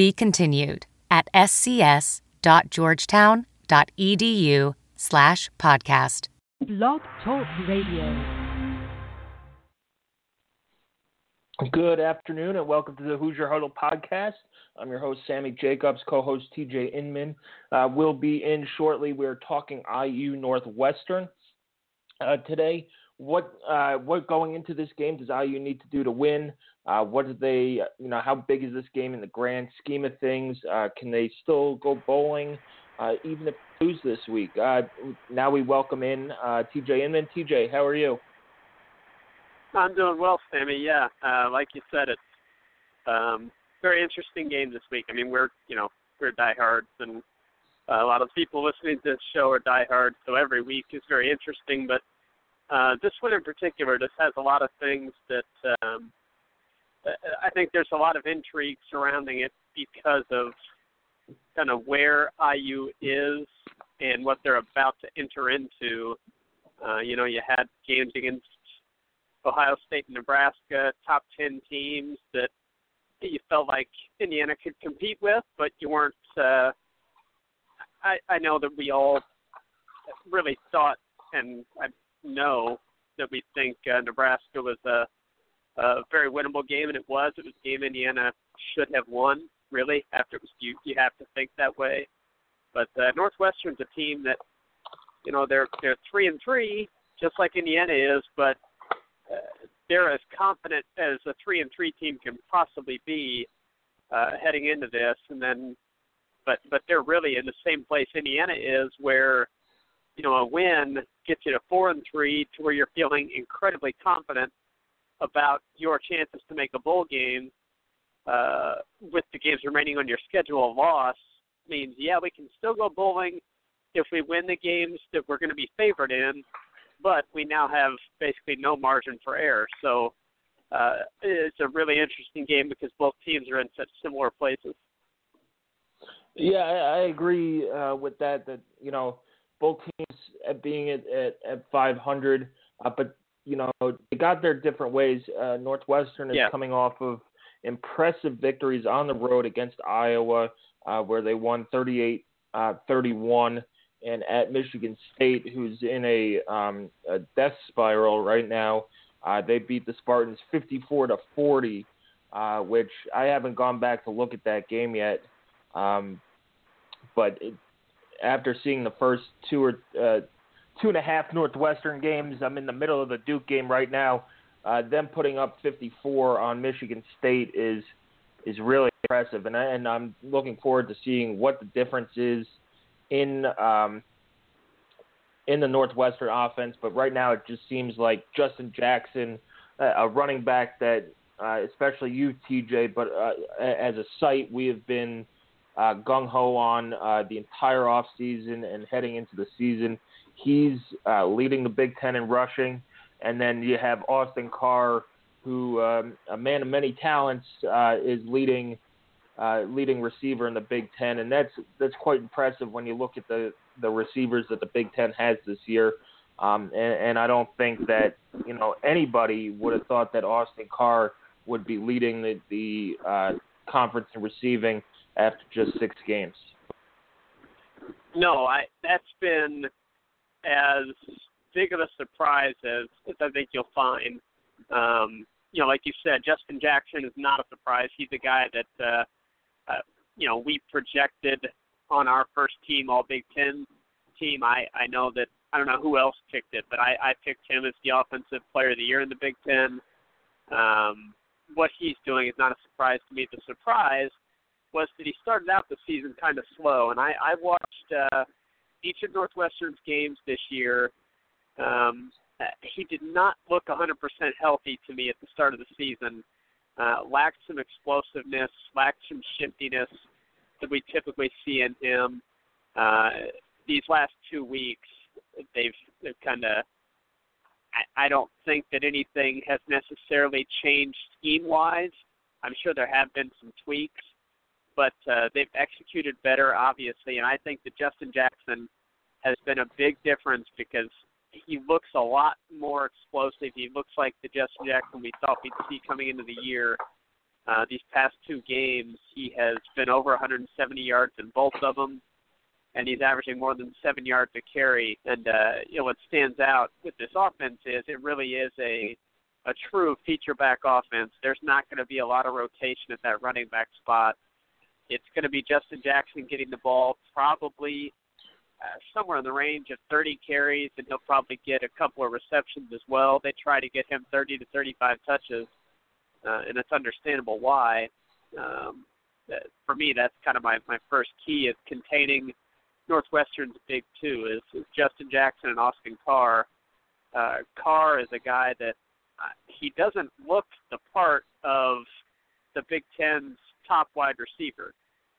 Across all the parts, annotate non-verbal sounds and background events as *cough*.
Be continued at scs.georgetown.edu slash podcast. Blog Talk Radio. Good afternoon and welcome to the Hoosier Huddle podcast. I'm your host, Sammy Jacobs, co host TJ Inman. Uh, we'll be in shortly. We're talking IU Northwestern uh, today. What uh, what going into this game does IU need to do to win? Uh, what do they, you know, how big is this game in the grand scheme of things? Uh, can they still go bowling uh, even if they lose this week? now we welcome in TJ Inman. TJ, how are you? I'm doing well, Sammy. Yeah, uh, like you said, it's um, very interesting game this week. I mean, we're you know we're diehards, and uh, a lot of people listening to this show are diehards, so every week is very interesting. But uh, this one in particular, this has a lot of things that um, I think there's a lot of intrigue surrounding it because of kind of where IU is and what they're about to enter into. Uh, you know, you had games against Ohio State and Nebraska, top 10 teams that you felt like Indiana could compete with, but you weren't. Uh, I, I know that we all really thought, and I know that we think uh, Nebraska was a, a very winnable game, and it was. It was a game Indiana should have won, really. After it was, you you have to think that way. But uh, Northwestern's a team that, you know, they're they're three and three, just like Indiana is, but they're as confident as a three and three team can possibly be uh, heading into this, and then, but but they're really in the same place Indiana is, where you know a win gets you to four and three, to where you're feeling incredibly confident about your chances to make a bowl game. Uh, with the games remaining on your schedule, loss means yeah we can still go bowling if we win the games that we're going to be favored in, but we now have basically no margin for error. So uh, it's a really interesting game because both teams are in such similar places. Yeah, I, I agree uh, with that. That you know both teams at being at at, at 500, uh, but you know they got their different ways. Uh, Northwestern is yeah. coming off of impressive victories on the road against Iowa, uh, where they won 38 uh, 31 and at Michigan State, who's in a, um, a death spiral right now. Uh, they beat the Spartans 54 to 40, uh, which I haven't gone back to look at that game yet. Um, but it, after seeing the first two or uh, two and a half Northwestern games, I'm in the middle of the Duke game right now. Uh, them putting up 54 on Michigan State is is really impressive, and I, and I'm looking forward to seeing what the difference is in um, in the Northwestern offense, but right now it just seems like Justin Jackson, a running back that, uh, especially you, TJ, but uh, as a site, we have been uh, gung ho on uh, the entire off season and heading into the season. He's uh, leading the Big Ten in rushing, and then you have Austin Carr, who um, a man of many talents, uh, is leading uh, leading receiver in the Big Ten, and that's that's quite impressive when you look at the the receivers that the Big Ten has this year. Um, and, and I don't think that you know anybody would have thought that Austin Carr would be leading the, the uh, conference in receiving after just six games. No, I that's been as big of a surprise as, as I think you'll find. Um, you know, like you said, Justin Jackson is not a surprise. He's a guy that uh, uh, you know, we projected on our first team, all Big Ten team. I I know that I don't know who else picked it, but I I picked him as the offensive player of the year in the Big Ten. Um, what he's doing is not a surprise to me. The surprise was that he started out the season kind of slow, and I I watched uh, each of Northwestern's games this year. Um, he did not look 100% healthy to me at the start of the season uh, lacked some explosiveness, lacked some shiftiness. that we typically see in him. Uh, these last two weeks, they've, they've kind of. I, I don't think that anything has necessarily changed scheme wise. I'm sure there have been some tweaks, but uh, they've executed better, obviously. And I think that Justin Jackson has been a big difference because he looks a lot more explosive. He looks like the Justin Jackson we thought we'd see coming into the year. Uh, these past two games, he has been over 170 yards in both of them, and he's averaging more than seven yards a carry. And uh, you know what stands out with this offense is it really is a a true feature back offense. There's not going to be a lot of rotation at that running back spot. It's going to be Justin Jackson getting the ball probably uh, somewhere in the range of 30 carries, and he'll probably get a couple of receptions as well. They try to get him 30 to 35 touches, uh, and it's understandable why. Um, that, for me, that's kind of my my first key is containing Northwestern's big two is, is Justin Jackson and Austin Carr. Uh, Carr is a guy that uh, he doesn't look the part of the Big Ten's top wide receiver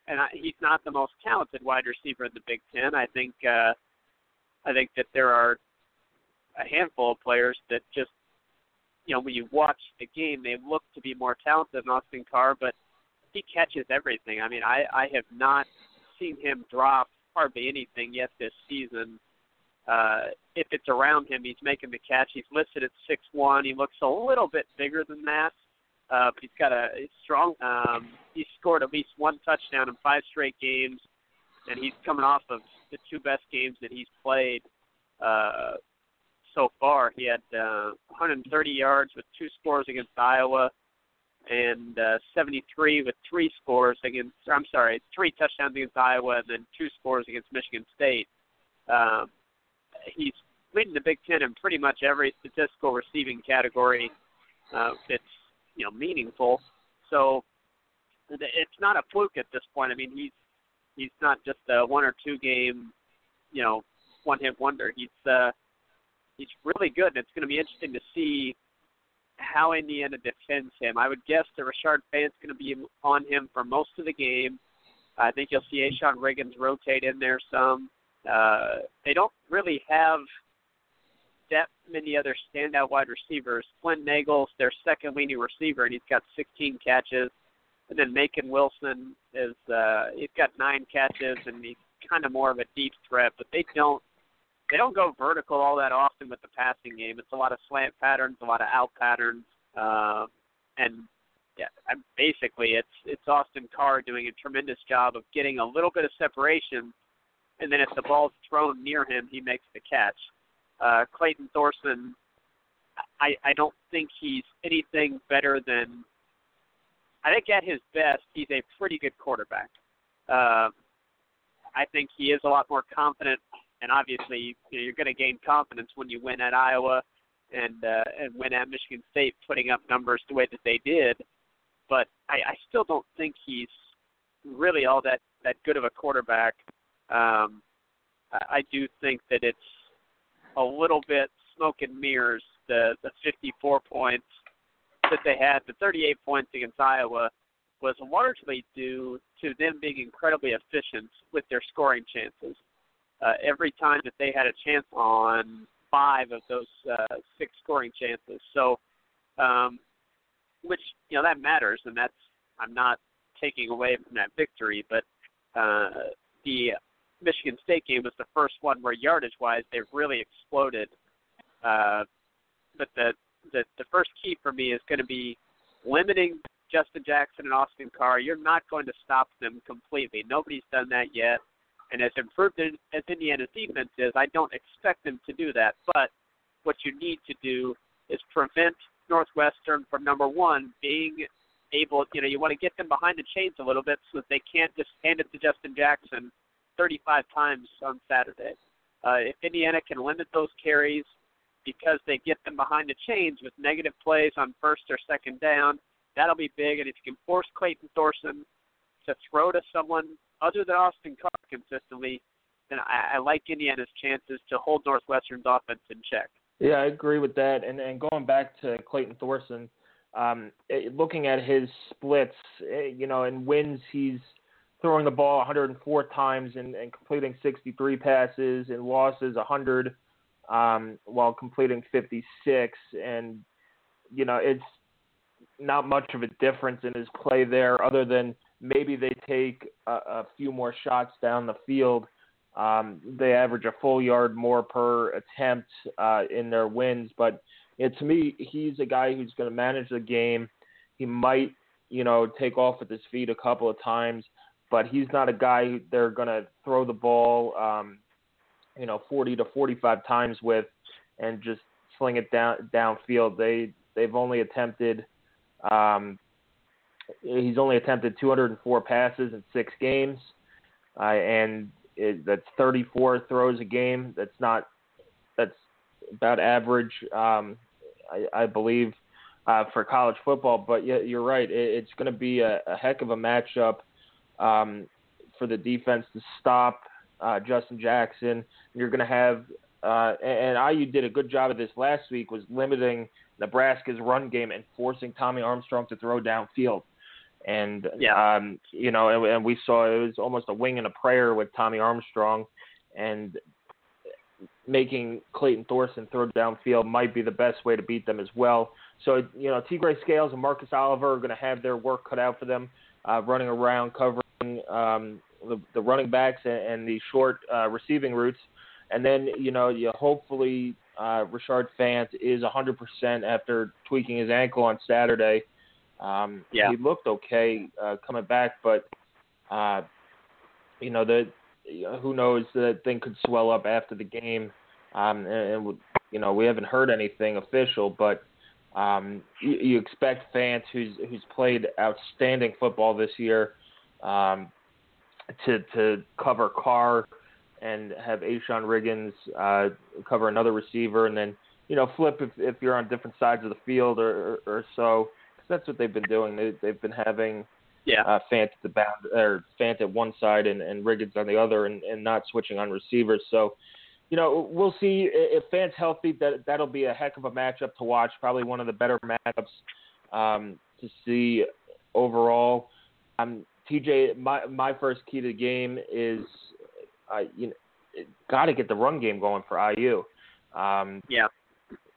and I, he's not the most talented wide receiver in the Big Ten. I think uh, I think that there are a handful of players that just you know when you watch the game they look to be more talented than Austin Carr, but he catches everything. I mean, I I have not seen him drop hardly anything yet this season. Uh, if it's around him, he's making the catch. He's listed at six one. He looks a little bit bigger than that. Uh, he's got a strong. Um, he's scored at least one touchdown in five straight games, and he's coming off of the two best games that he's played uh, so far. He had uh, 130 yards with two scores against Iowa, and uh, 73 with three scores against. I'm sorry, three touchdowns against Iowa, and then two scores against Michigan State. Um, he's leading the Big Ten in pretty much every statistical receiving category. Uh, it's you know meaningful. So it's not a fluke at this point. I mean, he's he's not just a one or two game, you know, one hit wonder. He's uh, he's really good, and it's going to be interesting to see how Indiana defends him. I would guess that Rashard Fant's going to be on him for most of the game. I think you'll see A'Shon Riggins rotate in there some. Uh, they don't really have depth many other standout wide receivers. Flynn Nagel's their second leading receiver, and he's got 16 catches. And then Macan Wilson is uh, he's got nine catches, and he's kind of more of a deep threat. But they don't they don't go vertical all that often with the passing game. It's a lot of slant patterns, a lot of out patterns, uh, and yeah, basically it's it's Austin Carr doing a tremendous job of getting a little bit of separation, and then if the ball's thrown near him, he makes the catch. Uh, Clayton Thorson, I, I don't think he's anything better than. I think at his best, he's a pretty good quarterback. Uh, I think he is a lot more confident, and obviously you know, you're going to gain confidence when you win at Iowa and uh, and win at Michigan State, putting up numbers the way that they did. But I, I still don't think he's really all that that good of a quarterback. Um, I, I do think that it's a little bit smoke and mirrors. The the 54 points that they had, the 38 points against Iowa, was largely due to them being incredibly efficient with their scoring chances. Uh, every time that they had a chance on five of those uh, six scoring chances. So, um, which you know that matters, and that's I'm not taking away from that victory, but uh, the Michigan State game was the first one where yardage wise they've really exploded. Uh, but the, the the first key for me is going to be limiting Justin Jackson and Austin Carr. You're not going to stop them completely. Nobody's done that yet. And as improved as Indiana's defense is, I don't expect them to do that. But what you need to do is prevent Northwestern from number one being able. You know, you want to get them behind the chains a little bit so that they can't just hand it to Justin Jackson 35 times on Saturday. Uh, if Indiana can limit those carries because they get them behind the chains with negative plays on first or second down, that'll be big. And if you can force Clayton Thorson to throw to someone other than Austin Carr consistently, then I, I like Indiana's chances to hold Northwestern's offense in check. Yeah, I agree with that. And and going back to Clayton Thorson, um, looking at his splits, eh, you know, and wins he's throwing the ball 104 times and, and completing 63 passes, and losses 100 um, while completing 56. And you know, it's not much of a difference in his play there, other than maybe they take a, a few more shots down the field. Um, they average a full yard more per attempt uh, in their wins, but it, to me, he's a guy who's going to manage the game. He might, you know, take off with his feet a couple of times, but he's not a guy they're going to throw the ball, um, you know, 40 to 45 times with, and just sling it down downfield. They they've only attempted um, he's only attempted 204 passes in six games, uh, and it, that's 34 throws a game. That's not that's about average, um, I, I believe, uh, for college football. But yeah, you're right. It, it's going to be a, a heck of a matchup um, for the defense to stop uh, Justin Jackson. You're going to have uh, and IU did a good job of this last week was limiting Nebraska's run game and forcing Tommy Armstrong to throw downfield. And yeah. um, you know, and, and we saw it was almost a wing and a prayer with Tommy Armstrong, and making Clayton Thorson throw downfield might be the best way to beat them as well. So you know, Tegray Scales and Marcus Oliver are going to have their work cut out for them, uh, running around covering um, the, the running backs and, and the short uh, receiving routes. And then you know, you hopefully uh, Rashard Fant is 100% after tweaking his ankle on Saturday. Um, yeah. He looked okay uh, coming back, but uh, you know the who knows that thing could swell up after the game. Um, and, and you know we haven't heard anything official, but um, you, you expect Fant, who's who's played outstanding football this year, um, to to cover Carr and have A'Shon Riggins uh, cover another receiver, and then you know flip if if you're on different sides of the field or or, or so. Cause that's what they've been doing. They they've been having yeah. uh, Fant at the bound or Fant at one side and, and Riggins on the other, and, and not switching on receivers. So. You know, we'll see if Fant's healthy. That that'll be a heck of a matchup to watch. Probably one of the better matchups um, to see overall. Um, TJ, my my first key to the game is uh, you know, got to get the run game going for IU. Um, yeah.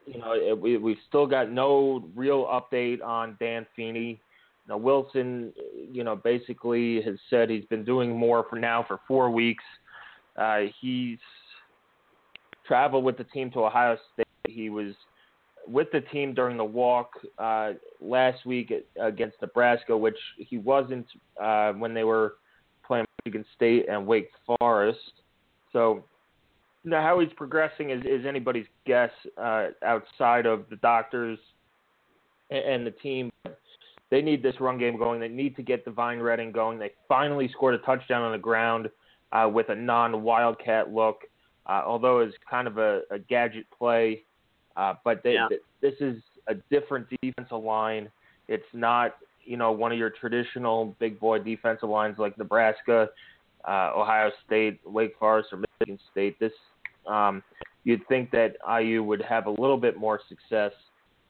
You know, it, we we've still got no real update on Dan Feeney. Now Wilson, you know, basically has said he's been doing more for now for four weeks. Uh, he's traveled with the team to Ohio State. He was with the team during the walk uh, last week against Nebraska, which he wasn't uh, when they were playing Michigan State and Wake Forest. So now how he's progressing is, is anybody's guess uh, outside of the doctors and, and the team. They need this run game going. They need to get Devine Redding going. They finally scored a touchdown on the ground uh, with a non-wildcat look, uh, although it's kind of a, a gadget play. Uh, but they, yeah. this is a different defensive line. It's not you know one of your traditional big boy defensive lines like Nebraska, uh, Ohio State, Wake Forest, or Michigan State. This um, you'd think that IU would have a little bit more success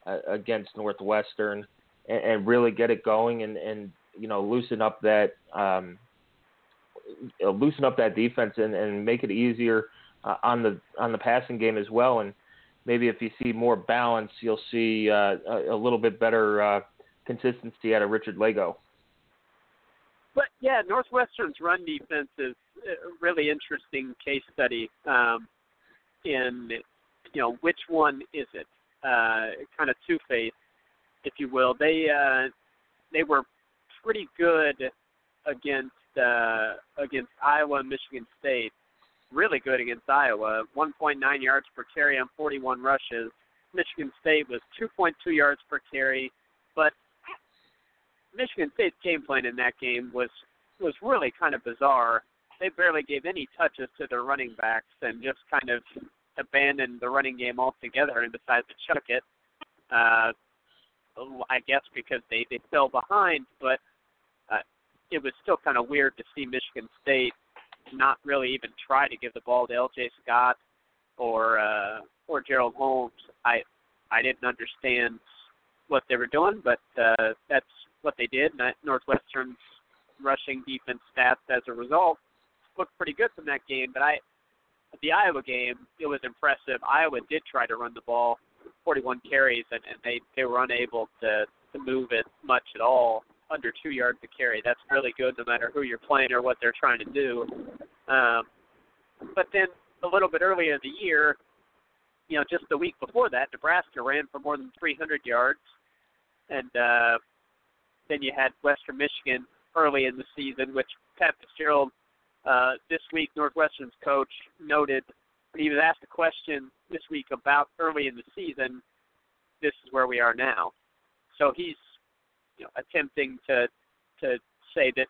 uh, against Northwestern and, and really get it going and, and you know loosen up that um, loosen up that defense and, and make it easier uh, on the on the passing game as well. And maybe if you see more balance, you'll see uh, a, a little bit better uh, consistency out of Richard Lagow. But yeah, Northwestern's run defense is a really interesting case study um, in you know which one is it? Uh, kind of two faced, if you will. They uh, they were pretty good against uh, against Iowa and Michigan State. Really good against Iowa. 1.9 yards per carry on 41 rushes. Michigan State was 2.2 yards per carry, but Michigan State's game plan in that game was was really kind of bizarre. They barely gave any touches to their running backs and just kind of abandoned the running game altogether and decided to chuck it. Uh, I guess because they they fell behind, but uh, it was still kind of weird to see Michigan State not really even try to give the ball to L.J. Scott or uh, or Gerald Holmes. I I didn't understand what they were doing, but uh, that's what they did. Northwestern's rushing defense stats as a result looked pretty good from that game. But I, the Iowa game, it was impressive. Iowa did try to run the ball, 41 carries, and, and they they were unable to to move it much at all under two yards to carry. That's really good, no matter who you're playing or what they're trying to do. Um, but then a little bit earlier in the year, you know, just the week before that, Nebraska ran for more than 300 yards, and uh, then you had Western Michigan early in the season, which Pat Fitzgerald uh, this week, Northwestern's coach noted he was asked a question this week about early in the season, this is where we are now. So he's you know, attempting to to say that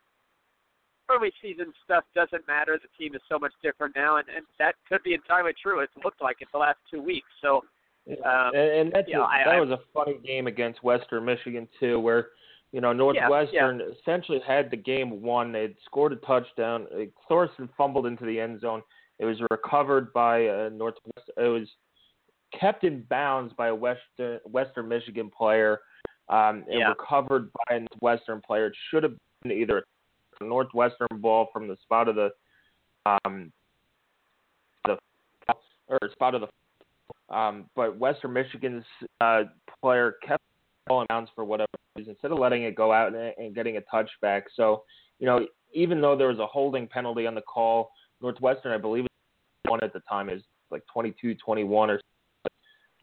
early season stuff doesn't matter. The team is so much different now, and, and that could be entirely true. It's looked like it the last two weeks. So, um, and, and that's you know, a, that I, was a funny game against Western Michigan too, where you know Northwestern yeah. essentially had the game won. They had scored a touchdown. Thorson fumbled into the end zone. It was recovered by uh, Northwest. It was kept in bounds by a Western Western Michigan player. Um, Yeah. recovered by a Western player. It should have been either a Northwestern ball from the spot of the um, the or spot of the um, but Western Michigan's uh, player kept the ball in bounds for whatever reason instead of letting it go out and, and getting a touchback. So you know, even though there was a holding penalty on the call, Northwestern, I believe, one at the time is like 22, 21 or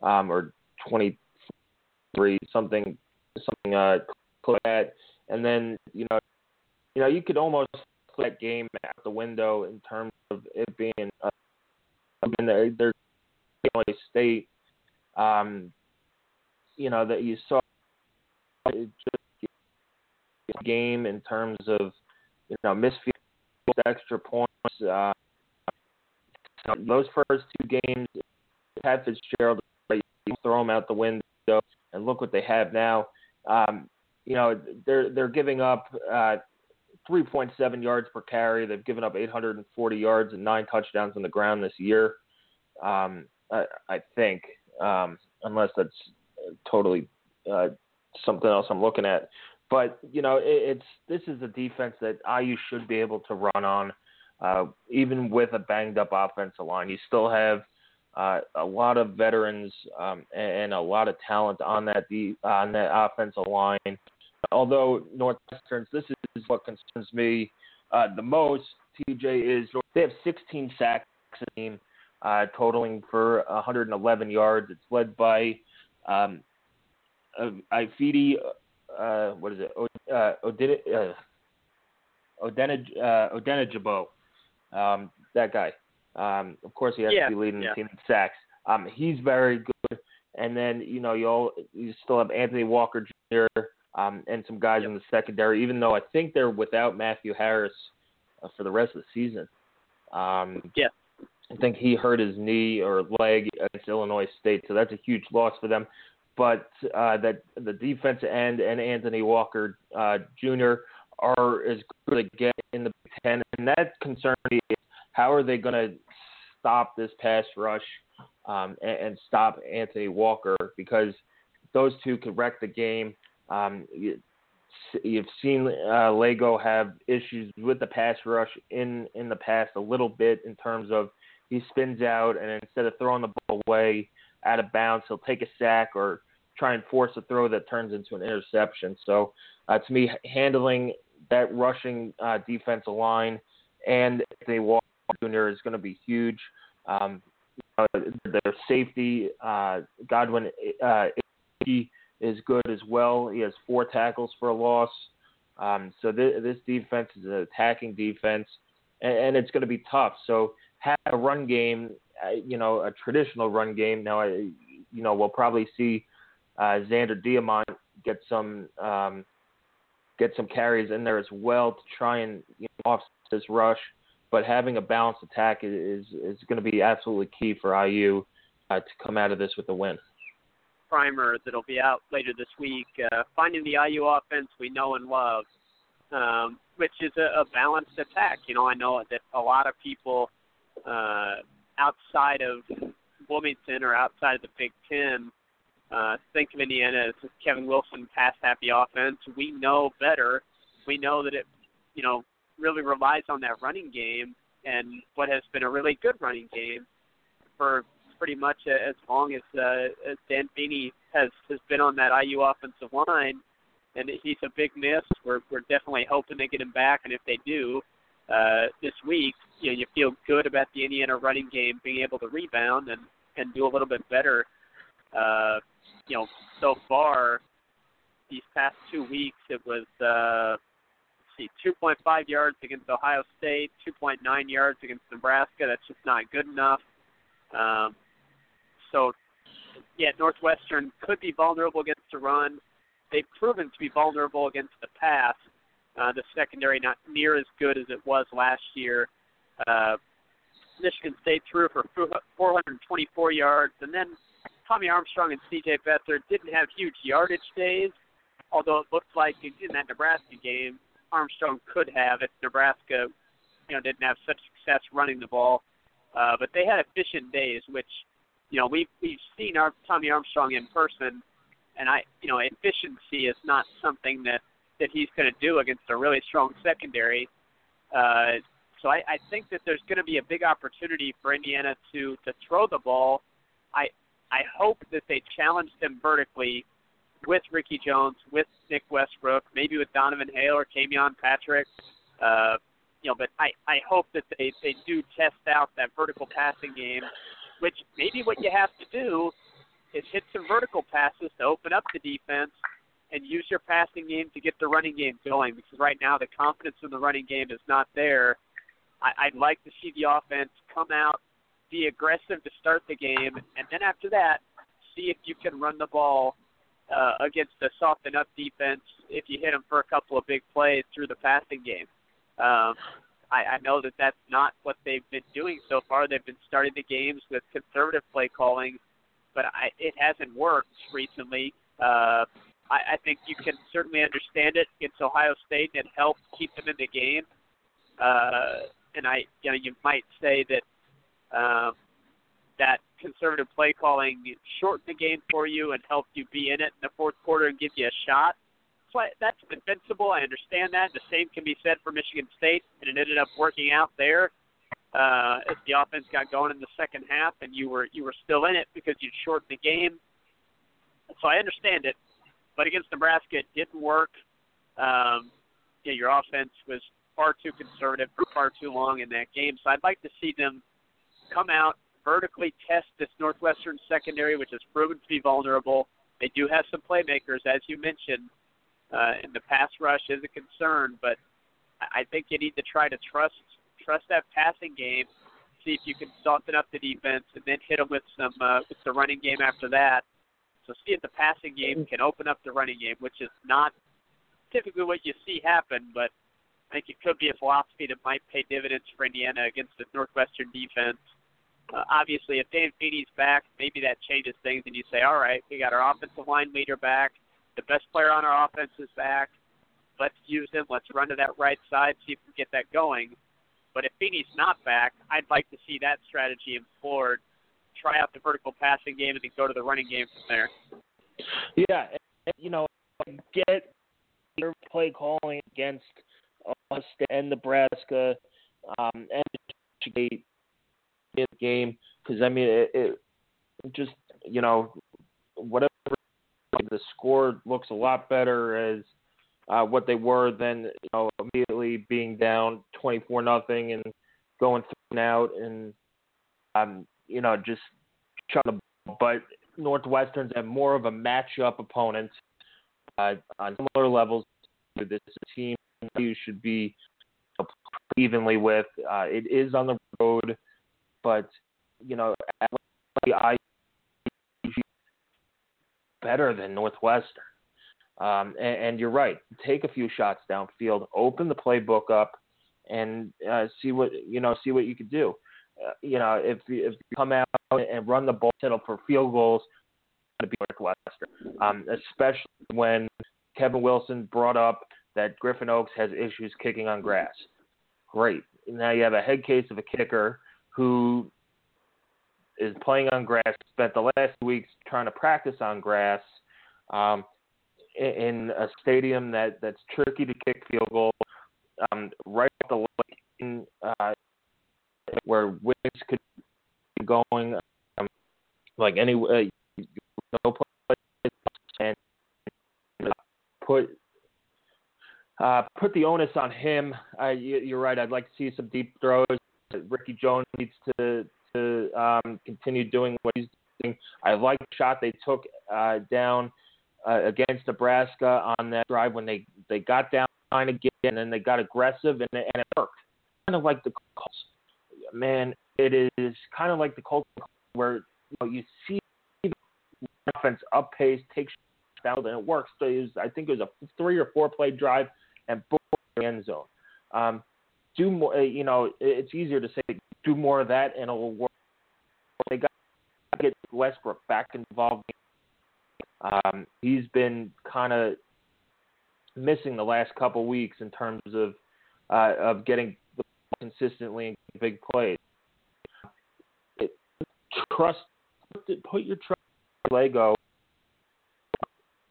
um, or 23, something something uh, to that. And then you know, you know, you could almost put that game out the window in terms of it being. Uh, I mean, they're, they're Illinois State. Um, you know that you saw it just game in terms of you know missed field extra points. Uh, so those first two games, Pat Fitzgerald, throw them out the window, and look what they have now. Um, you know they're they're giving up uh, 3.7 yards per carry. They've given up 840 yards and nine touchdowns on the ground this year. Um, I, I think, um, unless that's totally uh, something else I'm looking at. But you know, it, it's this is a defense that IU should be able to run on, uh, even with a banged up offensive line. You still have uh, a lot of veterans um, and, and a lot of talent on that on that offensive line. Although Northwestern's, this is what concerns me uh, the most. TJ is they have 16 sacks uh, totaling for 111 yards. It's led by um, uh, Ifedi, uh, what is it? Uh, Odin, uh, Odenij, uh, Odenijabo, um, that guy. Um, of course, he has Yeah, to be leading yeah. the team in sacks. Um, he's very good. And then you know you all you still have Anthony Walker Jr. Um, and some guys in the secondary. Even though I think they're without Matthew Harris uh, for the rest of the season. Um, Yeah. I think he hurt his knee or leg against Illinois State, so that's a huge loss for them. But uh, that the defensive end and Anthony Walker uh, Jr. are as good as they get in the Big Ten, and that concerns me. How are they going to stop this pass rush um, and, and stop Anthony Walker? Because those two could wreck the game. Um, you, you've seen uh, Lagow have issues with the pass rush in in the past a little bit in terms of he spins out and instead of throwing the ball away out of bounds, he'll take a sack or try and force a throw that turns into an interception. So uh, to me, handling that rushing uh, defensive line and they Walker Jr. is going to be huge. Um, uh, their safety, uh, Godwin, uh, is good as well. He has four tackles for a loss. Um, so th- this defense is an attacking defense, and, and it's going to be tough. So have a run game, uh, you know, a traditional run game. Now, I, you know, we'll probably see uh, Zander Diamont get some um, get some carries in there as well to try and you know, offset this rush. But having a balanced attack is is going to be absolutely key for IU uh, to come out of this with a win. primer that'll be out later this week. Uh, finding the IU offense we know and love, um, which is a, a balanced attack. You know, I know that a lot of people uh, outside of Bloomington or outside of the Big Ten uh, think of Indiana as Kevin Wilson pass happy offense. We know better. We know that it you know, really relies on that running game and what has been a really good running game for pretty much as long as uh, as Dan Feeney has has been on that IU offensive line, and he's a big miss. We're we're definitely hoping they get him back, and if they do uh, this week, you know, you feel good about the Indiana running game being able to rebound and and do a little bit better. Uh, you know, so far these past two weeks, it was uh, see 2.5 yards against Ohio State, 2.9 yards against Nebraska. That's just not good enough. Um, so, yeah, Northwestern could be vulnerable against the run. They've proven to be vulnerable against the pass. Uh, the secondary not near as good as it was last year. Uh, Michigan State threw for 424 yards, and then Tommy Armstrong and C.J. Beathard didn't have huge yardage days, although it looked like in that Nebraska game, Armstrong could have if Nebraska, you know, didn't have such success running the ball. Uh, but they had efficient days, which, you know, we've we've seen our Tommy Armstrong in person, and I, you know, efficiency is not something that that he's going to do against a really strong secondary. Uh, so I, I think that there's going to be a big opportunity for Indiana to to throw the ball. I I hope that they challenge them vertically with Ricky Jones, with Nick Westbrook, maybe with Donavan Hale or Camion Patrick. Uh, you know, but I, I hope that they, they do test out that vertical passing game, which maybe what you have to do is hit some vertical passes to open up the defense and use your passing game to get the running game going because right now the confidence in the running game is not there. I, I'd like to see the offense come out, be aggressive to start the game, and then after that, see if you can run the ball uh, against a soft enough defense if you hit them for a couple of big plays through the passing game. Um, I, I know that that's not what they've been doing so far. They've been starting the games with conservative play calling, but I, it hasn't worked recently. Uh, I, I think you can certainly understand it against Ohio State. It helped keep them in the game. Uh, and I, you know, you might say that um, that conservative play calling shortened the game for you and helped you be in it in the fourth quarter and give you a shot. That's defensible. I understand that. The same can be said for Michigan State, and it ended up working out there uh, as the offense got going in the second half, and you were you were still in it because you'd shortened the game. So I understand it, but against Nebraska, it didn't work. Um, yeah, your offense was far too conservative for far too long in that game. So I'd like to see them come out vertically test this Northwestern secondary, which has proven to be vulnerable. They do have some playmakers, as you mentioned, uh, and the pass rush is a concern. But I think you need to try to trust trust that passing game, see if you can soften up the defense, and then hit them with some uh, with the running game after that. So see if the passing game can open up the running game, which is not typically what you see happen, but I think it could be a philosophy that might pay dividends for Indiana against the Northwestern defense uh, obviously, if Dan Feeney's back, maybe that changes things, and you say, all right, we got our offensive line leader back, the best player on our offense is back. Let's use him. Let's run to that right side, see if we can get that going. But if Feeney's not back, I'd like to see that strategy employed. Try out the vertical passing game and then go to the running game from there. Yeah, and, you know, get your play calling against us and Nebraska um, and Michigan the game because I mean it, it just you know whatever the score looks a lot better as uh, what they were than you know immediately being down twenty four nothing and going through and out and um you know just trying to but Northwestern's have more of a matchup opponent uh, on similar levels. This team you should be evenly with. Uh, it is on the road but you know, I better than Northwestern. Um, and, and, you're right. Take a few shots downfield, open the playbook up, and uh, see what you know. See what you could do. Uh, you know, if if you come out and run the ball, settle for field goals, to be Northwestern. Um, especially when Kevin Wilson brought up that Griffin Oakes has issues kicking on grass. Great. Now you have a head case of a kicker who is playing on grass, spent the last weeks trying to practice on grass um, in a stadium that, that's tricky to kick field goals. um, right at the lane uh, where wings could be going, um, like any uh, no place and put uh, put the onus on him. Uh, you, are right. I'd like to see some deep throws. Ricky Jones needs to to um, continue doing what he's doing. I like the shot they took uh, down uh, against Nebraska on that drive when they they got down line again and then they got aggressive and, and it worked. Kind of like the Colts. Man, it is kind of like the Colts where you, know, you see the offense up pace, takes down, and it works. So it was, I think it was a three or four play drive and boom, end zone. Um, do more. Uh, you know, it's easier to say do more of that and it'll work. They got to get Westbrook back involved. Um, he's been kind of missing the last couple weeks in terms of uh, of getting consistently in big plays. It, trust, put your trust in Lagow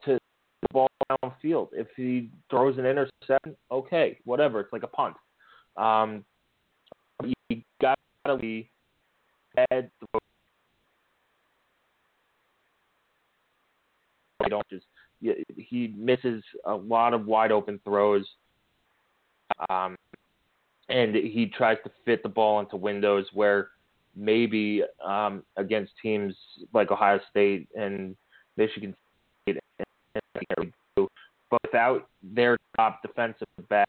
to the ball downfield. If he throws an interception, okay, whatever. It's like a punt. Um, you got to be throw. I don't just he misses a lot of wide open throws, um, and he tries to fit the ball into windows where maybe um, against teams like Ohio State and Michigan State, but without their top defensive back,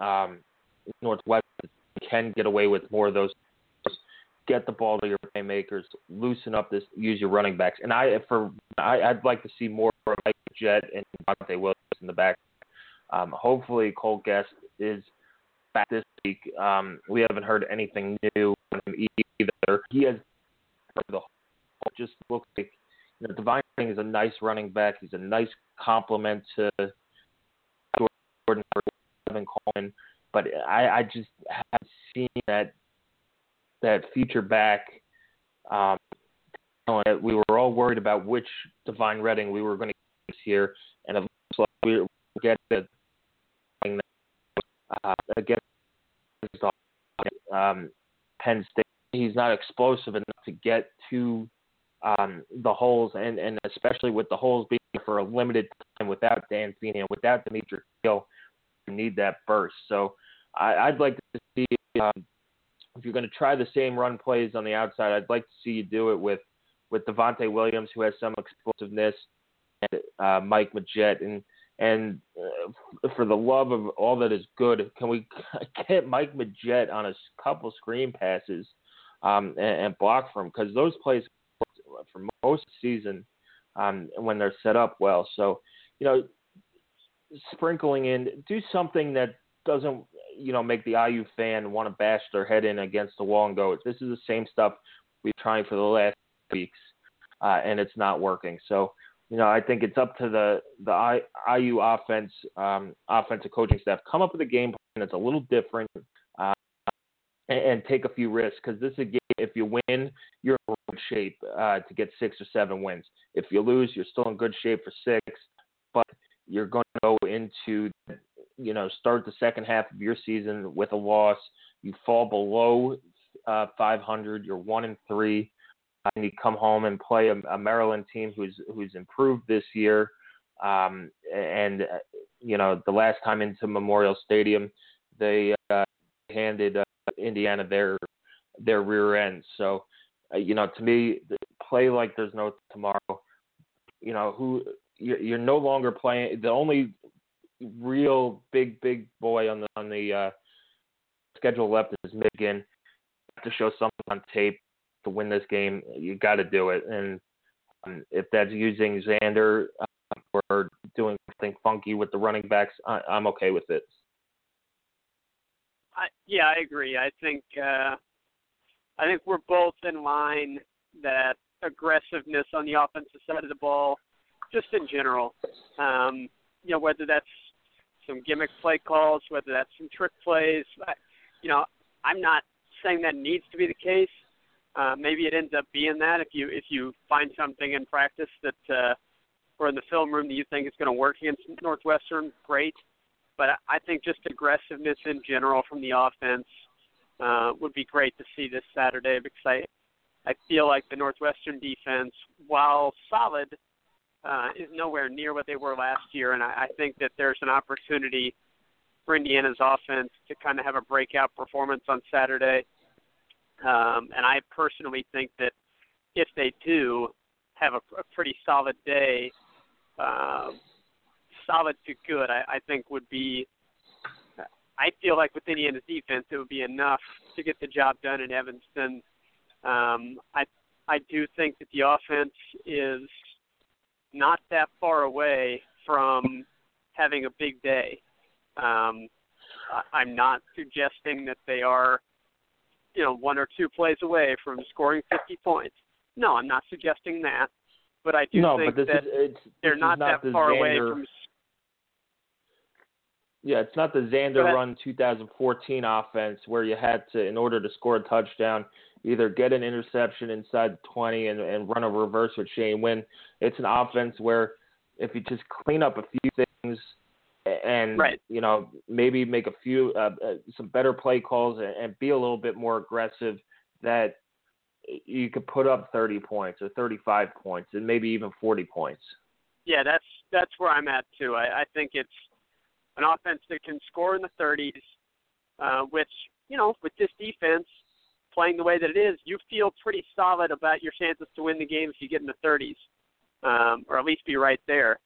um, Northwest can get away with more of those. Get the ball to your playmakers, loosen up this, use your running backs, and I for I, I'd like to see more of Mike Jet and Devonte Williams in the back. Um, hopefully, Cole Gest is back this week. Um, we haven't heard anything new from him either. He has the whole, just looks like you know Devine is a nice running back. He's a nice complement to Jordan Evan Coleman but I, I just haven't seen that that future back. Um, we were all worried about which Devine Redding we were going to get this year, and it looks like we're getting the uh, against um, Penn State. He's not explosive enough to get to um, the holes, and, and especially with the holes being for a limited time without Dan Feeney and without Dimitri Hill, need that burst. So I, would like to see um, if you're going to try the same run plays on the outside. I'd like to see you do it with with Devonte Williams, who has some explosiveness, and uh, Mike Majette, and and uh, for the love of all that is good, can we *laughs* get Mike Majette on a couple screen passes um, and, and block for him? Because those plays for most of the season um, when they're set up well. So you know, sprinkling in, do something that doesn't you know make the IU fan want to bash their head in against the wall and go, "This is the same stuff we've trying for the last weeks, uh, and it's not working." So, you know, I think it's up to the the IU offense, um, offensive coaching staff, come up with a game plan that's a little different, uh, and, and, take a few risks because this is a game. If you win, you're in good shape uh, to get six or seven wins. If you lose, you're still in good shape for six, but you're going to go into you know start the second half of your season with a loss, you fall below uh, 500, you're one and three, and you come home and play a, a Maryland team who's who's improved this year. Um, and uh, you know the last time into Memorial Stadium, they uh, handed uh, Indiana their their rear end. So uh, you know to me, play like there's no tomorrow. You know who you're no longer playing. The only real big big boy on the on the uh, schedule left is Michigan. To show something on tape to win this game, you got to do it. And um, if that's using Zander uh, or doing something funky with the running backs, I, I'm okay with it. I, yeah, I agree. I think uh, I think we're both in line that aggressiveness on the offensive side of the ball, just in general, um, you know, whether that's some gimmick play calls, whether that's some trick plays. You know, I'm not saying that needs to be the case. Uh, maybe it ends up being that if you if you find something in practice that uh, or in the film room that you think is going to work against Northwestern, great. but I think just aggressiveness in general from the offense uh, would be great to see this Saturday because I I feel like the Northwestern defense, while solid, uh, is nowhere near what they were last year, and I, I think that there's an opportunity for Indiana's offense to kind of have a breakout performance on Saturday. Um, and I personally think that if they do have a, a pretty solid day, uh, solid to good, I, I think would be. I feel like with Indiana's defense, it would be enough to get the job done in Evanston. Um, I I do think that the offense is not that far away from having a big day. Um, I, I'm not suggesting that they are, you know, one or two plays away from scoring 50 points. No, I'm not suggesting that, but I do no, think that is, it's, they're not, not that far Zander, away from. Yeah, it's not the Zander run 2014 offense where you had to, in order to score a touchdown, either get an interception inside the 20 and, and run a reverse with Shane Wynn. It's an offense where if you just clean up a few things and Right. you know maybe make a few uh, uh, some better play calls and, and be a little bit more aggressive, that you could put up 30 points or 35 points and maybe even 40 points. Yeah, that's that's where I'm at too. I, I think it's an offense that can score in the 30s, uh, which you know, with this defense playing the way that it is, you feel pretty solid about your chances to win the game if you get in the 30s, um, or at least be right there.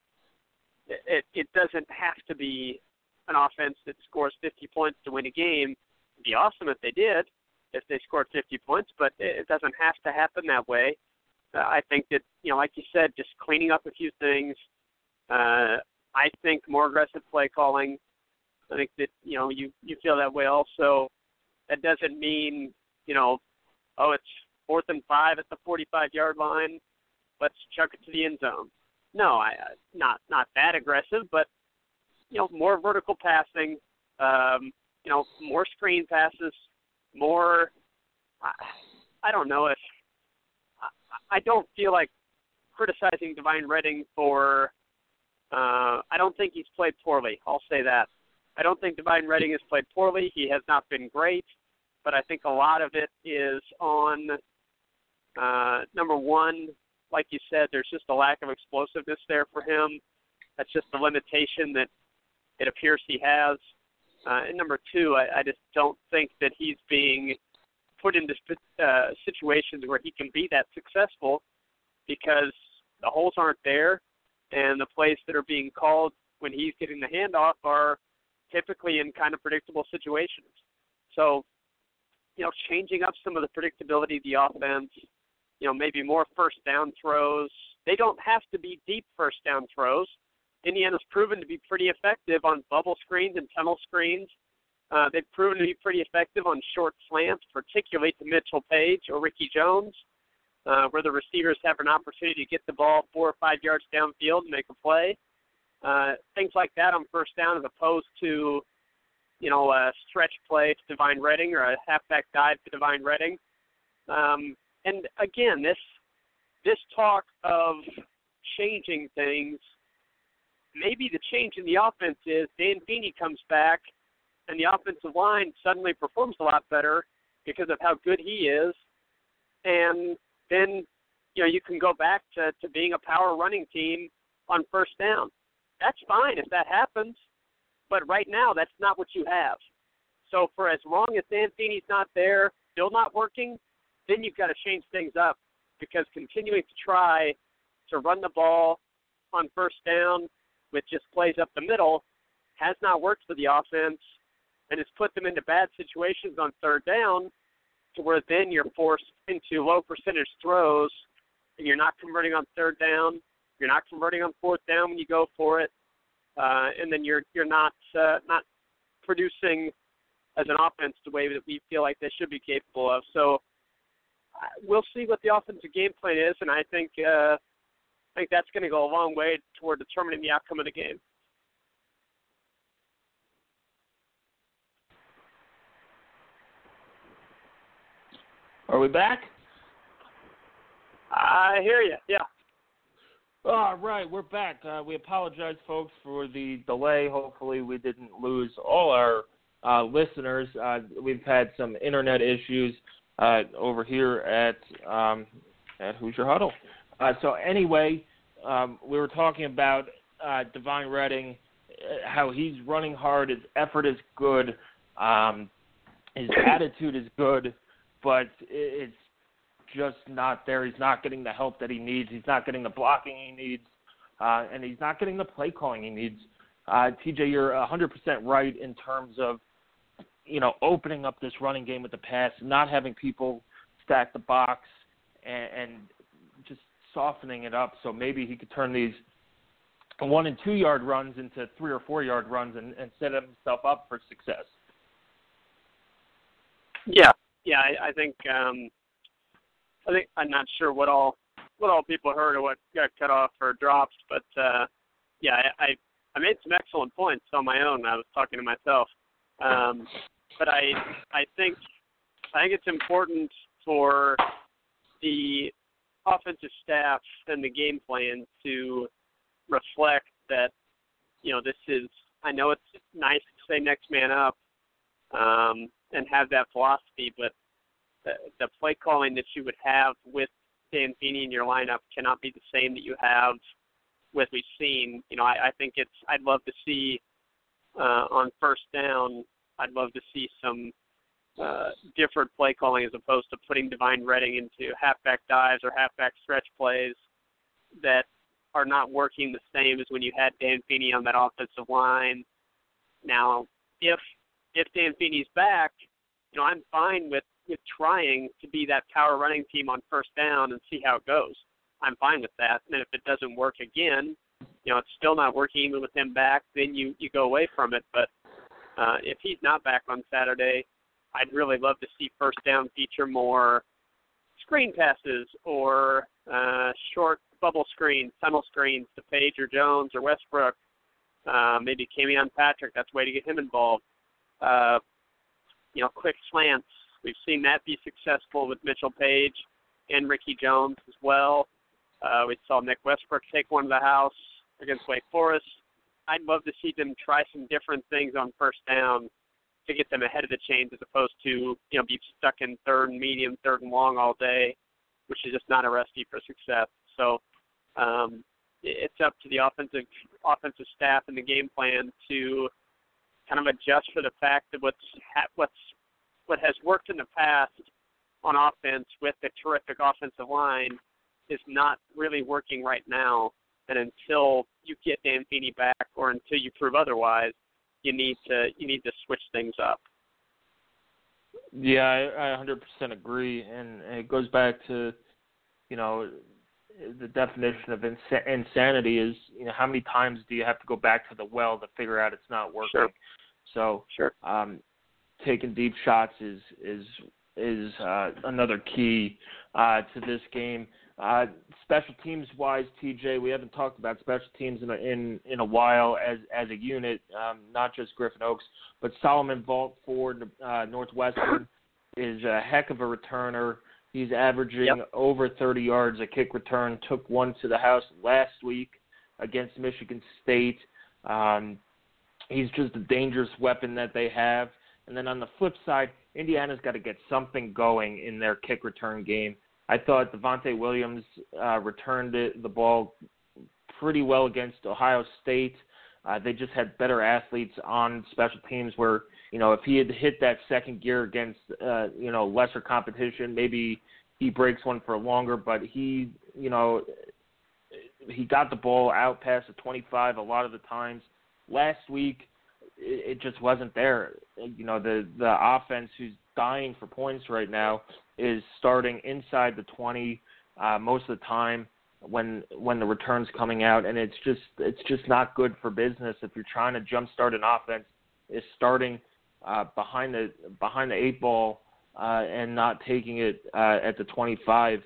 It, it doesn't have to be an offense that scores 50 points to win a game. It'd be awesome if they did, if they scored 50 points, but it it doesn't have to happen that way. Uh, I think that you know, like you said, just cleaning up a few things. Uh, I think more aggressive play calling. I think that you know you you feel that way also. That doesn't mean you know, oh, it's fourth and five at the 45 yard line. Let's chuck it to the end zone. No, I uh, not not that aggressive, but you know, more vertical passing. Um, you know, more screen passes, more. I, I don't know if I, I don't feel like criticizing Devine Redding for. Uh, I don't think he's played poorly. I'll say that. I don't think Devine Redding has played poorly. He has not been great, but I think a lot of it is on uh, number one, like you said, there's just a lack of explosiveness there for him. That's just the limitation that it appears he has. Uh, and number two, I, I just don't think that he's being put into uh, situations where he can be that successful because the holes aren't there, and the plays that are being called when he's getting the handoff are typically in kind of predictable situations. So, you know, changing up some of the predictability of the offense, you know, maybe more first down throws. They don't have to be deep first down throws. Indiana's proven to be pretty effective on bubble screens and tunnel screens. Uh, they've proven to be pretty effective on short slants, particularly to Mitchell Page or Ricky Jones, uh, where the receivers have an opportunity to get the ball four or five yards downfield and make a play. Uh, things like that on first down, as opposed to, you know, a stretch play to Devine Redding or a halfback dive to Devine Redding. Um, and again, this this talk of changing things, maybe the change in the offense is Dan Feeney comes back and the offensive line suddenly performs a lot better because of how good he is, and then you know you can go back to, to being a power running team on first down. That's fine if that happens, but right now that's not what you have. So for as long as Feeney's not there, still not working, then you've got to change things up because continuing to try to run the ball on first down with just plays up the middle has not worked for the offense and has put them into bad situations on third down to where then you're forced into low percentage throws and you're not converting on third down, you're not converting on fourth down when you go for it, uh, and then you're you're not uh, not producing as an offense the way that we feel like they should be capable of. So uh, we'll see what the offensive game plan is, and I think uh, I think that's going to go a long way toward determining the outcome of the game. Are we back? I hear you. Yeah. All right, we're back. Uh, we apologize, folks, for the delay. Hopefully, we didn't lose all our uh, listeners. Uh, we've had some internet issues uh, over here at um, at Hoosier Huddle. Uh, so anyway, um, we were talking about uh, Devine Redding, how he's running hard, his effort is good, um, his *coughs* attitude is good, but it's just not there. He's not getting the help that he needs. He's not getting the blocking he needs, uh, and he's not getting the play calling he needs. Uh, TJ, you're 100% right in terms of you know opening up this running game with the pass, not having people stack the box, and, and just softening it up. So maybe he could turn these one and two yard runs into three or four yard runs and, and set himself up for success. Yeah, yeah, I, I think um, I think I'm not sure what all what all people heard or what got cut off or dropped, but uh, yeah, I, I made some excellent points on my own. I was talking to myself, um, but I I think I think it's important for the offensive staff and the game plan to reflect that you know this is I know it's nice to say next man up um, and have that philosophy, but the, play calling that you would have with Dan Feeney in your lineup cannot be the same that you have with we've seen. You know, I, I think it's I'd love to see uh, on first down. I'd love to see some uh, different play calling as opposed to putting Devine Redding into halfback dives or halfback stretch plays that are not working the same as when you had Dan Feeney on that offensive line. Now, if if Dan Feeney's back, you know, I'm fine with with trying to be that power running team on first down and see how it goes. I'm fine with that. And if it doesn't work again, you know, it's still not working even with him back, then you you go away from it. But uh, if he's not back on Saturday, I'd really love to see first down feature more screen passes or uh, short bubble screens, tunnel screens to Page or Jones or Westbrook. Uh, maybe Camion Patrick. That's a way to get him involved. Uh, you know, quick slants. We've seen that be successful with Mitchell Page and Ricky Jones as well. Uh, we saw Nick Westbrook take one to the house against Wake Forest. I'd love to see them try some different things on first down to get them ahead of the chains as opposed to you know be stuck in third and medium, third and long all day, which is just not a recipe for success. So um, it's up to the offensive offensive staff and the game plan to kind of adjust for the fact that what's ha- what's what has worked in the past on offense with the terrific offensive line is not really working right now. And until you get Dan Feeney back, or until you prove otherwise, you need to you need to switch things up. Yeah, I, I 100% agree, and it goes back to, you know, the definition of ins- insanity is, you know, how many times do you have to go back to the well to figure out it's not working? Sure. So, sure. Um, taking deep shots is is is uh, another key uh, to this game. Uh, special teams wise, TJ, we haven't talked about special teams in a, in in a while as as a unit, um, not just Griffin Oakes, but Solomon Vault for uh, Northwestern is a heck of a returner. He's averaging yep. over 30 yards a kick return. Took one to the house last week against Michigan State. Um, he's just a dangerous weapon that they have. And then on the flip side, Indiana's got to get something going in their kick return game. I thought Devonte Williams uh, returned it, the ball pretty well against Ohio State. Uh, they just had better athletes on special teams. Where you know if he had hit that second gear against uh, you know lesser competition, maybe he breaks one for longer. But he you know he got the ball out past the 25 a lot of the times. Last week it, it just wasn't there. You know the the offense who's dying for points right now is starting inside the 20 uh, most of the time when when the return's coming out, and it's just it's just not good for business if you're trying to jumpstart an offense. Is starting uh, behind the behind the eight ball uh, and not taking it uh, at the 25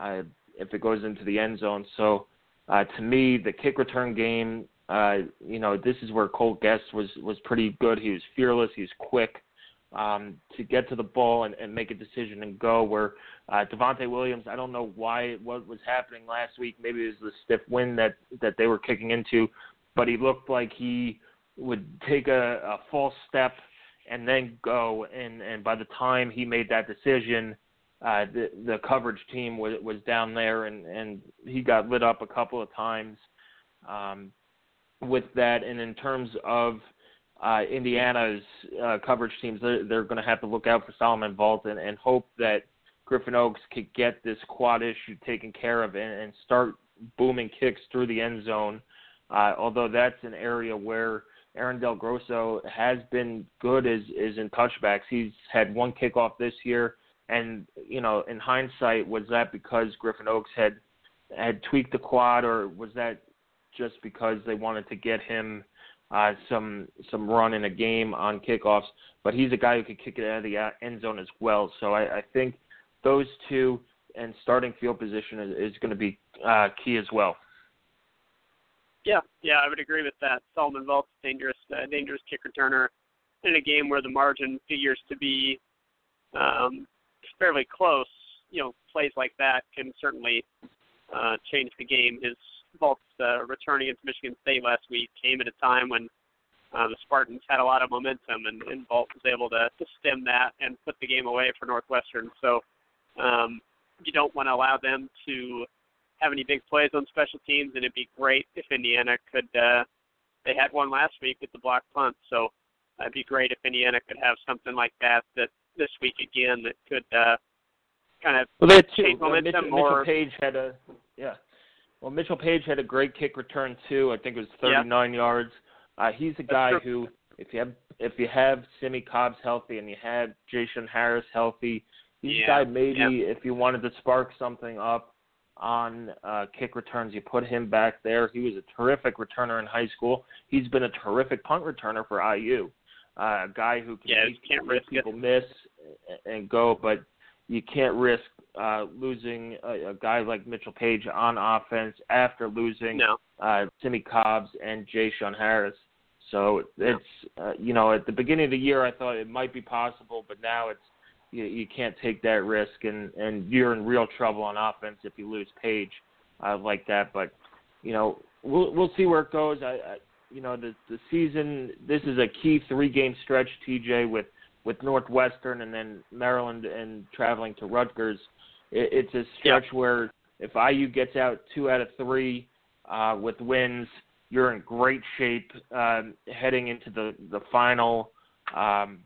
uh, if it goes into the end zone. So uh, to me, the kick return game, uh, you know, this is where Cole Gest was was pretty good. He was fearless. He was quick. um, to get to the ball and, and make a decision and go. Where uh, Devonte Williams, I don't know why what was happening last week. Maybe it was the stiff wind that that they were kicking into, but he looked like he would take a, a false step and then go. And and by the time he made that decision, uh, the the coverage team was was down there, and and he got lit up a couple of times um, with that. And in terms of uh, Indiana's uh, coverage teams, they're, they're going to have to look out for Solomon Vault and, and hope that Griffin Oakes could get this quad issue taken care of and, and start booming kicks through the end zone. Uh, although that's an area where Aaron Del Grosso has been good as is in touchbacks. He's had one kickoff this year, and you know, in hindsight, was that because Griffin Oakes had had tweaked the quad, or was that just because they wanted to get him uh, some some run in a game on kickoffs. But he's a guy who could kick it out of the uh, end zone as well. So I, I think those two and starting field position is, is going to be uh, key as well. Yeah, yeah, I would agree with that. Solomon Vault's dangerous, uh, dangerous kick returner in a game where the margin figures to be um, fairly close. You know, plays like that can certainly uh, change the game. His Vault's uh, returning into Michigan State last week came at a time when uh, the Spartans had a lot of momentum, and, and Vault was able to, to stem that and put the game away for Northwestern. So um, you don't want to allow them to have any big plays on special teams, and it'd be great if Indiana could. Uh, they had one last week with the block punt, so it'd be great if Indiana could have something like that that this week again that could uh, kind of well, they change momentum. Uh, Mitchell, more. Mitchell Page had a yeah. Well, Mitchell Page had a great kick return too. I think it was 39 yeah. yards. Uh, he's a guy who, if you have if you have Simmie Cobbs healthy and you have J-Shun Harris healthy, he's yeah. a guy maybe yeah. if you wanted to spark something up on uh, kick returns, you put him back there. He was a terrific returner in high school. He's been a terrific punt returner for IU. Uh, a guy who can yeah, make, can't risk people it. miss and go, but you can't risk uh, losing a, a guy like Mitchell Page on offense after losing no. uh, Simmie Cobbs and J-Shun Harris. So it's uh, you know at the beginning of the year I thought it might be possible, but now it's you, you can't take that risk, and and you're in real trouble on offense if you lose Page uh, like that. But you know we'll we'll see where it goes. I, I you know the the season this is a key three game stretch, TJ with with Northwestern and then Maryland and traveling to Rutgers. It, it's a stretch yeah. where if IU gets out two out of three uh, with wins, you're in great shape um, heading into the the final um,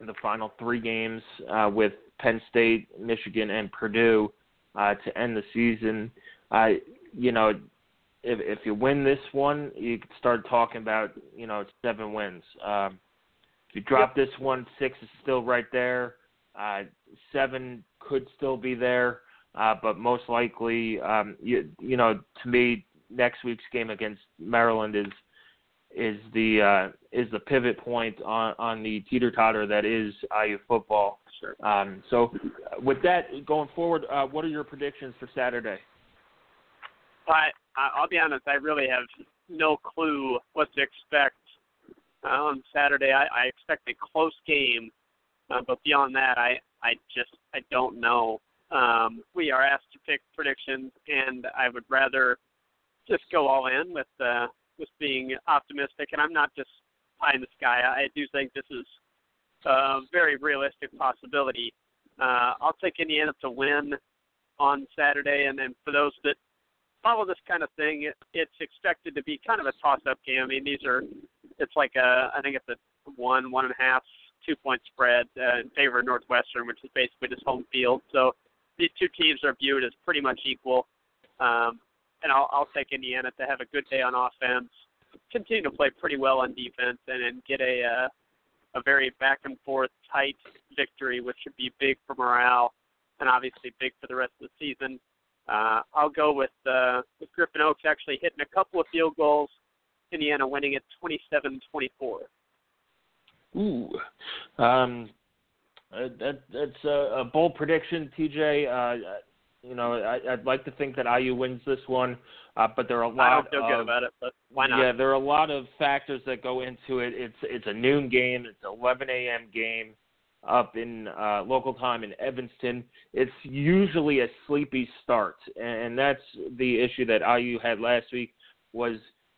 the final three games uh, with Penn State, Michigan, and Purdue uh, to end the season. Uh, you know, if if you win this one, you can start talking about you know seven wins. Um, if you drop yep. this one, six is still right there. Uh, seven could still be there, uh, but most likely, um, you you know, to me, next week's game against Maryland is is the uh, is the pivot point on on the teeter totter that is IU football. Sure. Um, so, with that going forward, uh, what are your predictions for Saturday? I I'll be honest, I really have no clue what to expect uh, on Saturday. I, I expect a close game, uh, but beyond that, I I just I don't know. Um, we are asked to pick predictions, and I would rather just go all in with uh, with being optimistic. And I'm not just pie in the sky. I do think this is a very realistic possibility. Uh, I'll take Indiana to win on Saturday, and then for those that follow this kind of thing, it, it's expected to be kind of a toss-up game. I mean, these are it's like a I think it's a one one and a half two point spread uh, in favor of Northwestern, which is basically just home field. So these two teams are viewed as pretty much equal. Um, and I'll, I'll take Indiana to have a good day on offense, continue to play pretty well on defense, and, and get a uh, a very back and forth tight victory, which should be big for morale and obviously big for the rest of the season. Uh, I'll go with uh, with Griffin Oakes actually hitting a couple of field goals, Indiana winning it 27-24. Ooh, um, uh, that that's a, a bold prediction, TJ. Uh, you know, I, I'd like to think that IU wins this one, uh, but there are a lot I don't feel of good about it, but why not? yeah, there are a lot of factors that go into it. It's it's a noon game. It's an 11 a.m. game up in uh, local time in Evanston. It's usually a sleepy start, and that's the issue that IU had last week. Was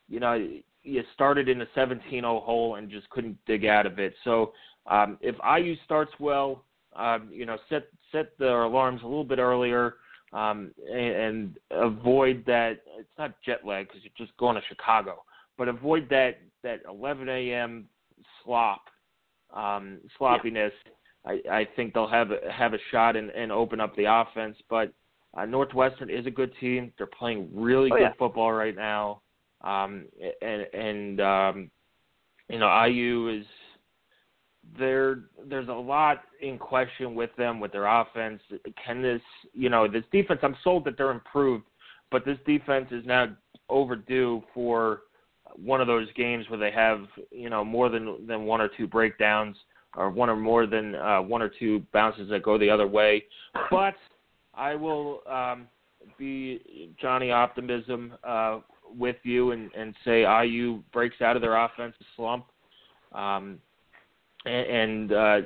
you know you started in a 17-0 hole and just couldn't dig out of it. So um, if IU starts well, um, you know set set the alarms a little bit earlier um, and, and avoid that. It's not jet lag because you're just going to Chicago, but avoid that that 11 a.m. slop um, sloppiness. Yeah. I, I think they'll have a, have a shot and, and open up the offense. But uh, Northwestern is a good team. They're playing really oh, good yeah. football right now, um, and and um, you know IU is there. There's a lot in question with them with their offense. Can this you know this defense? I'm sold that they're improved, but this defense is now overdue for one of those games where they have you know more than than one or two breakdowns or one or more than uh, one or two bounces that go the other way. But I will um, be Johnny Optimism uh, with you and, and say IU breaks out of their offensive slump. Um, and, and uh,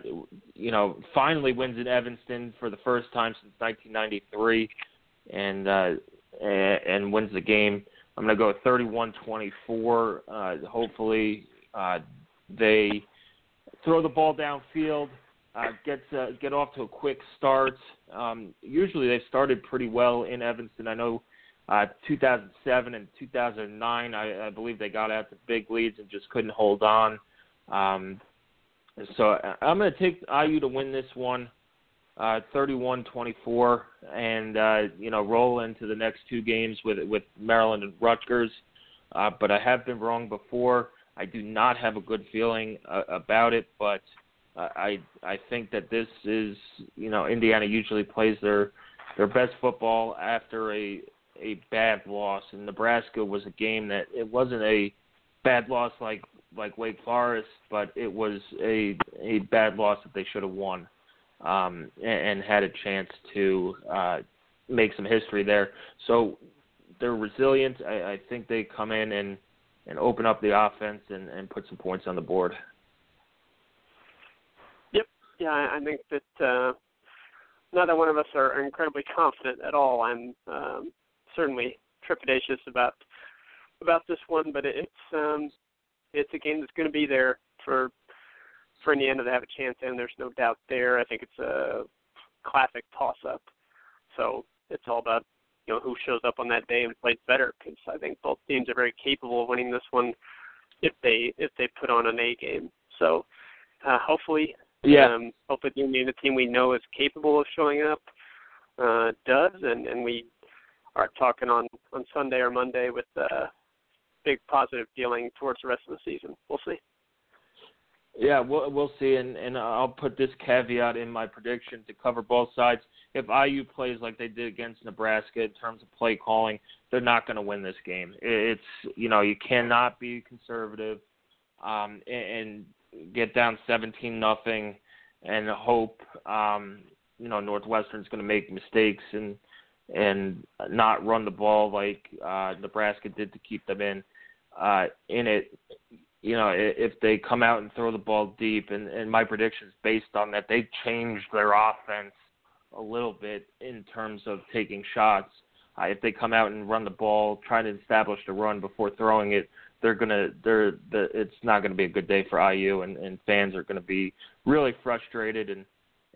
you know finally wins in Evanston for the first time since 1993, and uh, and wins the game. I'm going to go 31-24. Uh, hopefully, uh, they throw the ball downfield, uh, get uh, get off to a quick start. Um, usually, they've started pretty well in Evanston. I know uh, 2007 and 2009, I, I believe they got out to big leads and just couldn't hold on. Um, so uh, I'm going to take IU to win this one uh, 31-24, and uh, you know roll into the next two games with with Maryland and Rutgers. Uh, but I have been wrong before. I do not have a good feeling uh, about it, but uh, I I think that this is you know Indiana usually plays their their best football after a a bad loss, and Nebraska was a game that it wasn't a bad loss like like Wake Forest, but it was a a bad loss that they should have won um, and, and had a chance to uh, make some history there. So they're resilient. I, I think they come in and and open up the offense and, and put some points on the board. Yep. Yeah, I, think that uh, neither one of us are incredibly confident at all. I'm um, certainly trepidatious about about this one, but it's um, it's a game that's going to be there for for Indiana to have a chance in. There's no doubt there. I think it's a classic toss-up. So it's all about you know who shows up on that day and plays better because I think both teams are very capable of winning this one if they if they put on an A game. So uh, hopefully, yeah, um, hopefully the Indiana team we know is capable of showing up uh, does, and and we are talking on on Sunday or Monday with uh, big positive feeling towards the rest of the season. We'll see. Yeah, we'll we'll see, and and I'll put this caveat in my prediction to cover both sides. If IU plays like they did against Nebraska in terms of play calling, they're not going to win this game. It's you know you cannot be conservative, um, and, and get down seventeen nothing, and hope um, you know Northwestern's going to make mistakes and and not run the ball like uh, Nebraska did to keep them in uh, in it you know, if they come out and throw the ball deep, and, and my prediction is based on that, they changed their offense a little bit in terms of taking shots. Uh, if they come out and run the ball, try to establish the run before throwing it, they're gonna they're the it's not gonna be a good day for IU, and, and fans are gonna be really frustrated and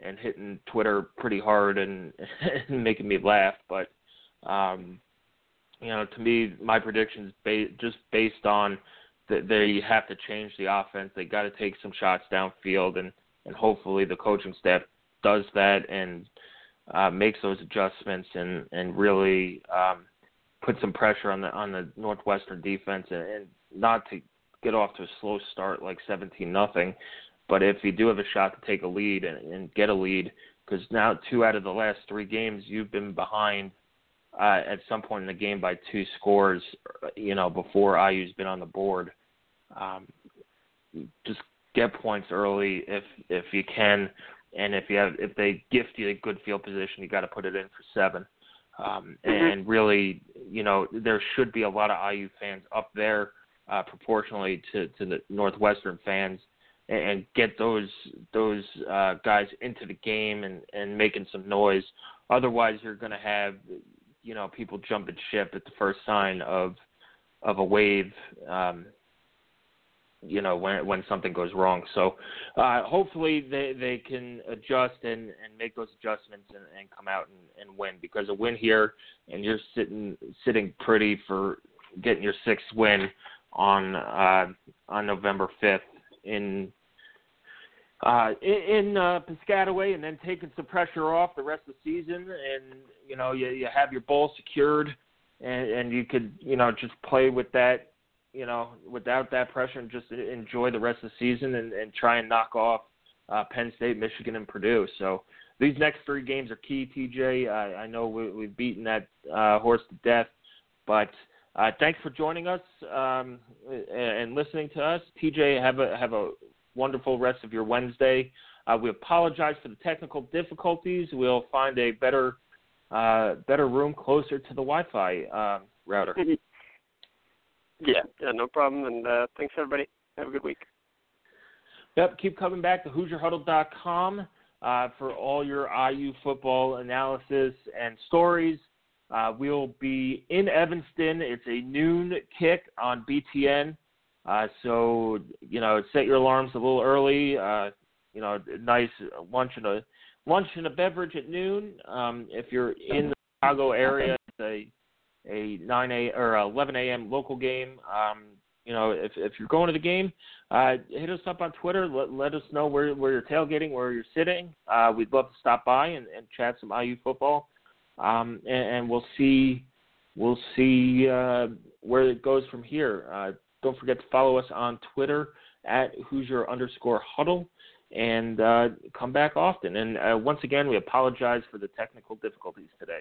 and hitting Twitter pretty hard and, *laughs* and making me laugh. But um, you know, to me, my predictions ba- just based on that they have to change the offense. They got to take some shots downfield, and and hopefully the coaching staff does that and uh, makes those adjustments and and really um, put some pressure on the on the Northwestern defense and, and not to get off to a slow start like 17 nothing. But if you do have a shot to take a lead and, and get a lead, because now two out of the last three games you've been behind uh, at some point in the game by two scores, you know, before IU's been on the board um, just get points early if if you can, and if you have if they gift you a good field position, you got to put it in for seven. um, mm-hmm. and really, you know, there should be a lot of IU fans up there uh, proportionally to to the Northwestern fans, and, get those those uh, guys into the game and and making some noise. Otherwise, you're going to have, you know, people jumping ship at the first sign of of a wave. Um, you know when when something goes wrong. So uh, hopefully they they can adjust and and make those adjustments and, and come out and, and win because a win here and you're sitting sitting pretty for getting your sixth win on uh, on November fifth in. Uh, in, uh, Piscataway, and then taking some pressure off the rest of the season, and you know you you have your bowl secured, and, and you could you know just play with that you know, without that pressure and just enjoy the rest of the season and, and try and knock off uh, Penn State, Michigan, and Purdue. So these next three games are key, TJ. I, I know we, we've beaten that uh, horse to death, but uh, thanks for joining us um, and listening to us. TJ, have a have a wonderful rest of your Wednesday. Uh, we apologize for the technical difficulties. We'll find a better uh, better room closer to the Wi-Fi uh, router. Mm-hmm. Yeah, yeah, no problem. And uh, thanks, everybody. Have a good week. Yep, keep coming back to HoosierHuddle.com uh, for all your IU football analysis and stories. Uh, we'll be in Evanston. It's a noon kick on BTN. Uh, so, you know, set your alarms a little early. Uh, you know, nice lunch and a lunch and a beverage at noon. Um, if you're in the Chicago area, it's a a 9 a or 11 a.m. local game. Um, you know, if if you're going to the game, uh, hit us up on Twitter. Let, let us know where where you're tailgating, where you're sitting. Uh, we'd love to stop by and, and chat some IU football, um, and, and we'll see we'll see uh, where it goes from here. Uh, don't forget to follow us on Twitter at Hoosier underscore Huddle, and uh, come back often. And uh, once again, we apologize for the technical difficulties today.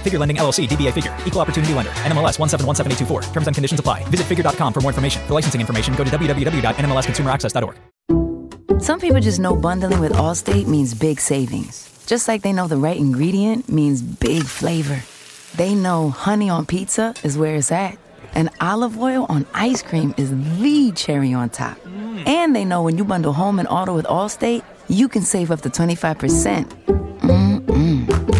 Figure Lending LLC, DBA Figure, Equal Opportunity Lender, NMLS 1717824. Terms and conditions apply. Visit figure.com for more information. For licensing information, go to www.nmlsconsumeraccess.org. Some people just know bundling with Allstate means big savings. Just like they know the right ingredient means big flavor. They know honey on pizza is where it's at, and olive oil on ice cream is the cherry on top. Mm. And they know when you bundle home and auto with Allstate, you can save up to 25%. Mm-mm.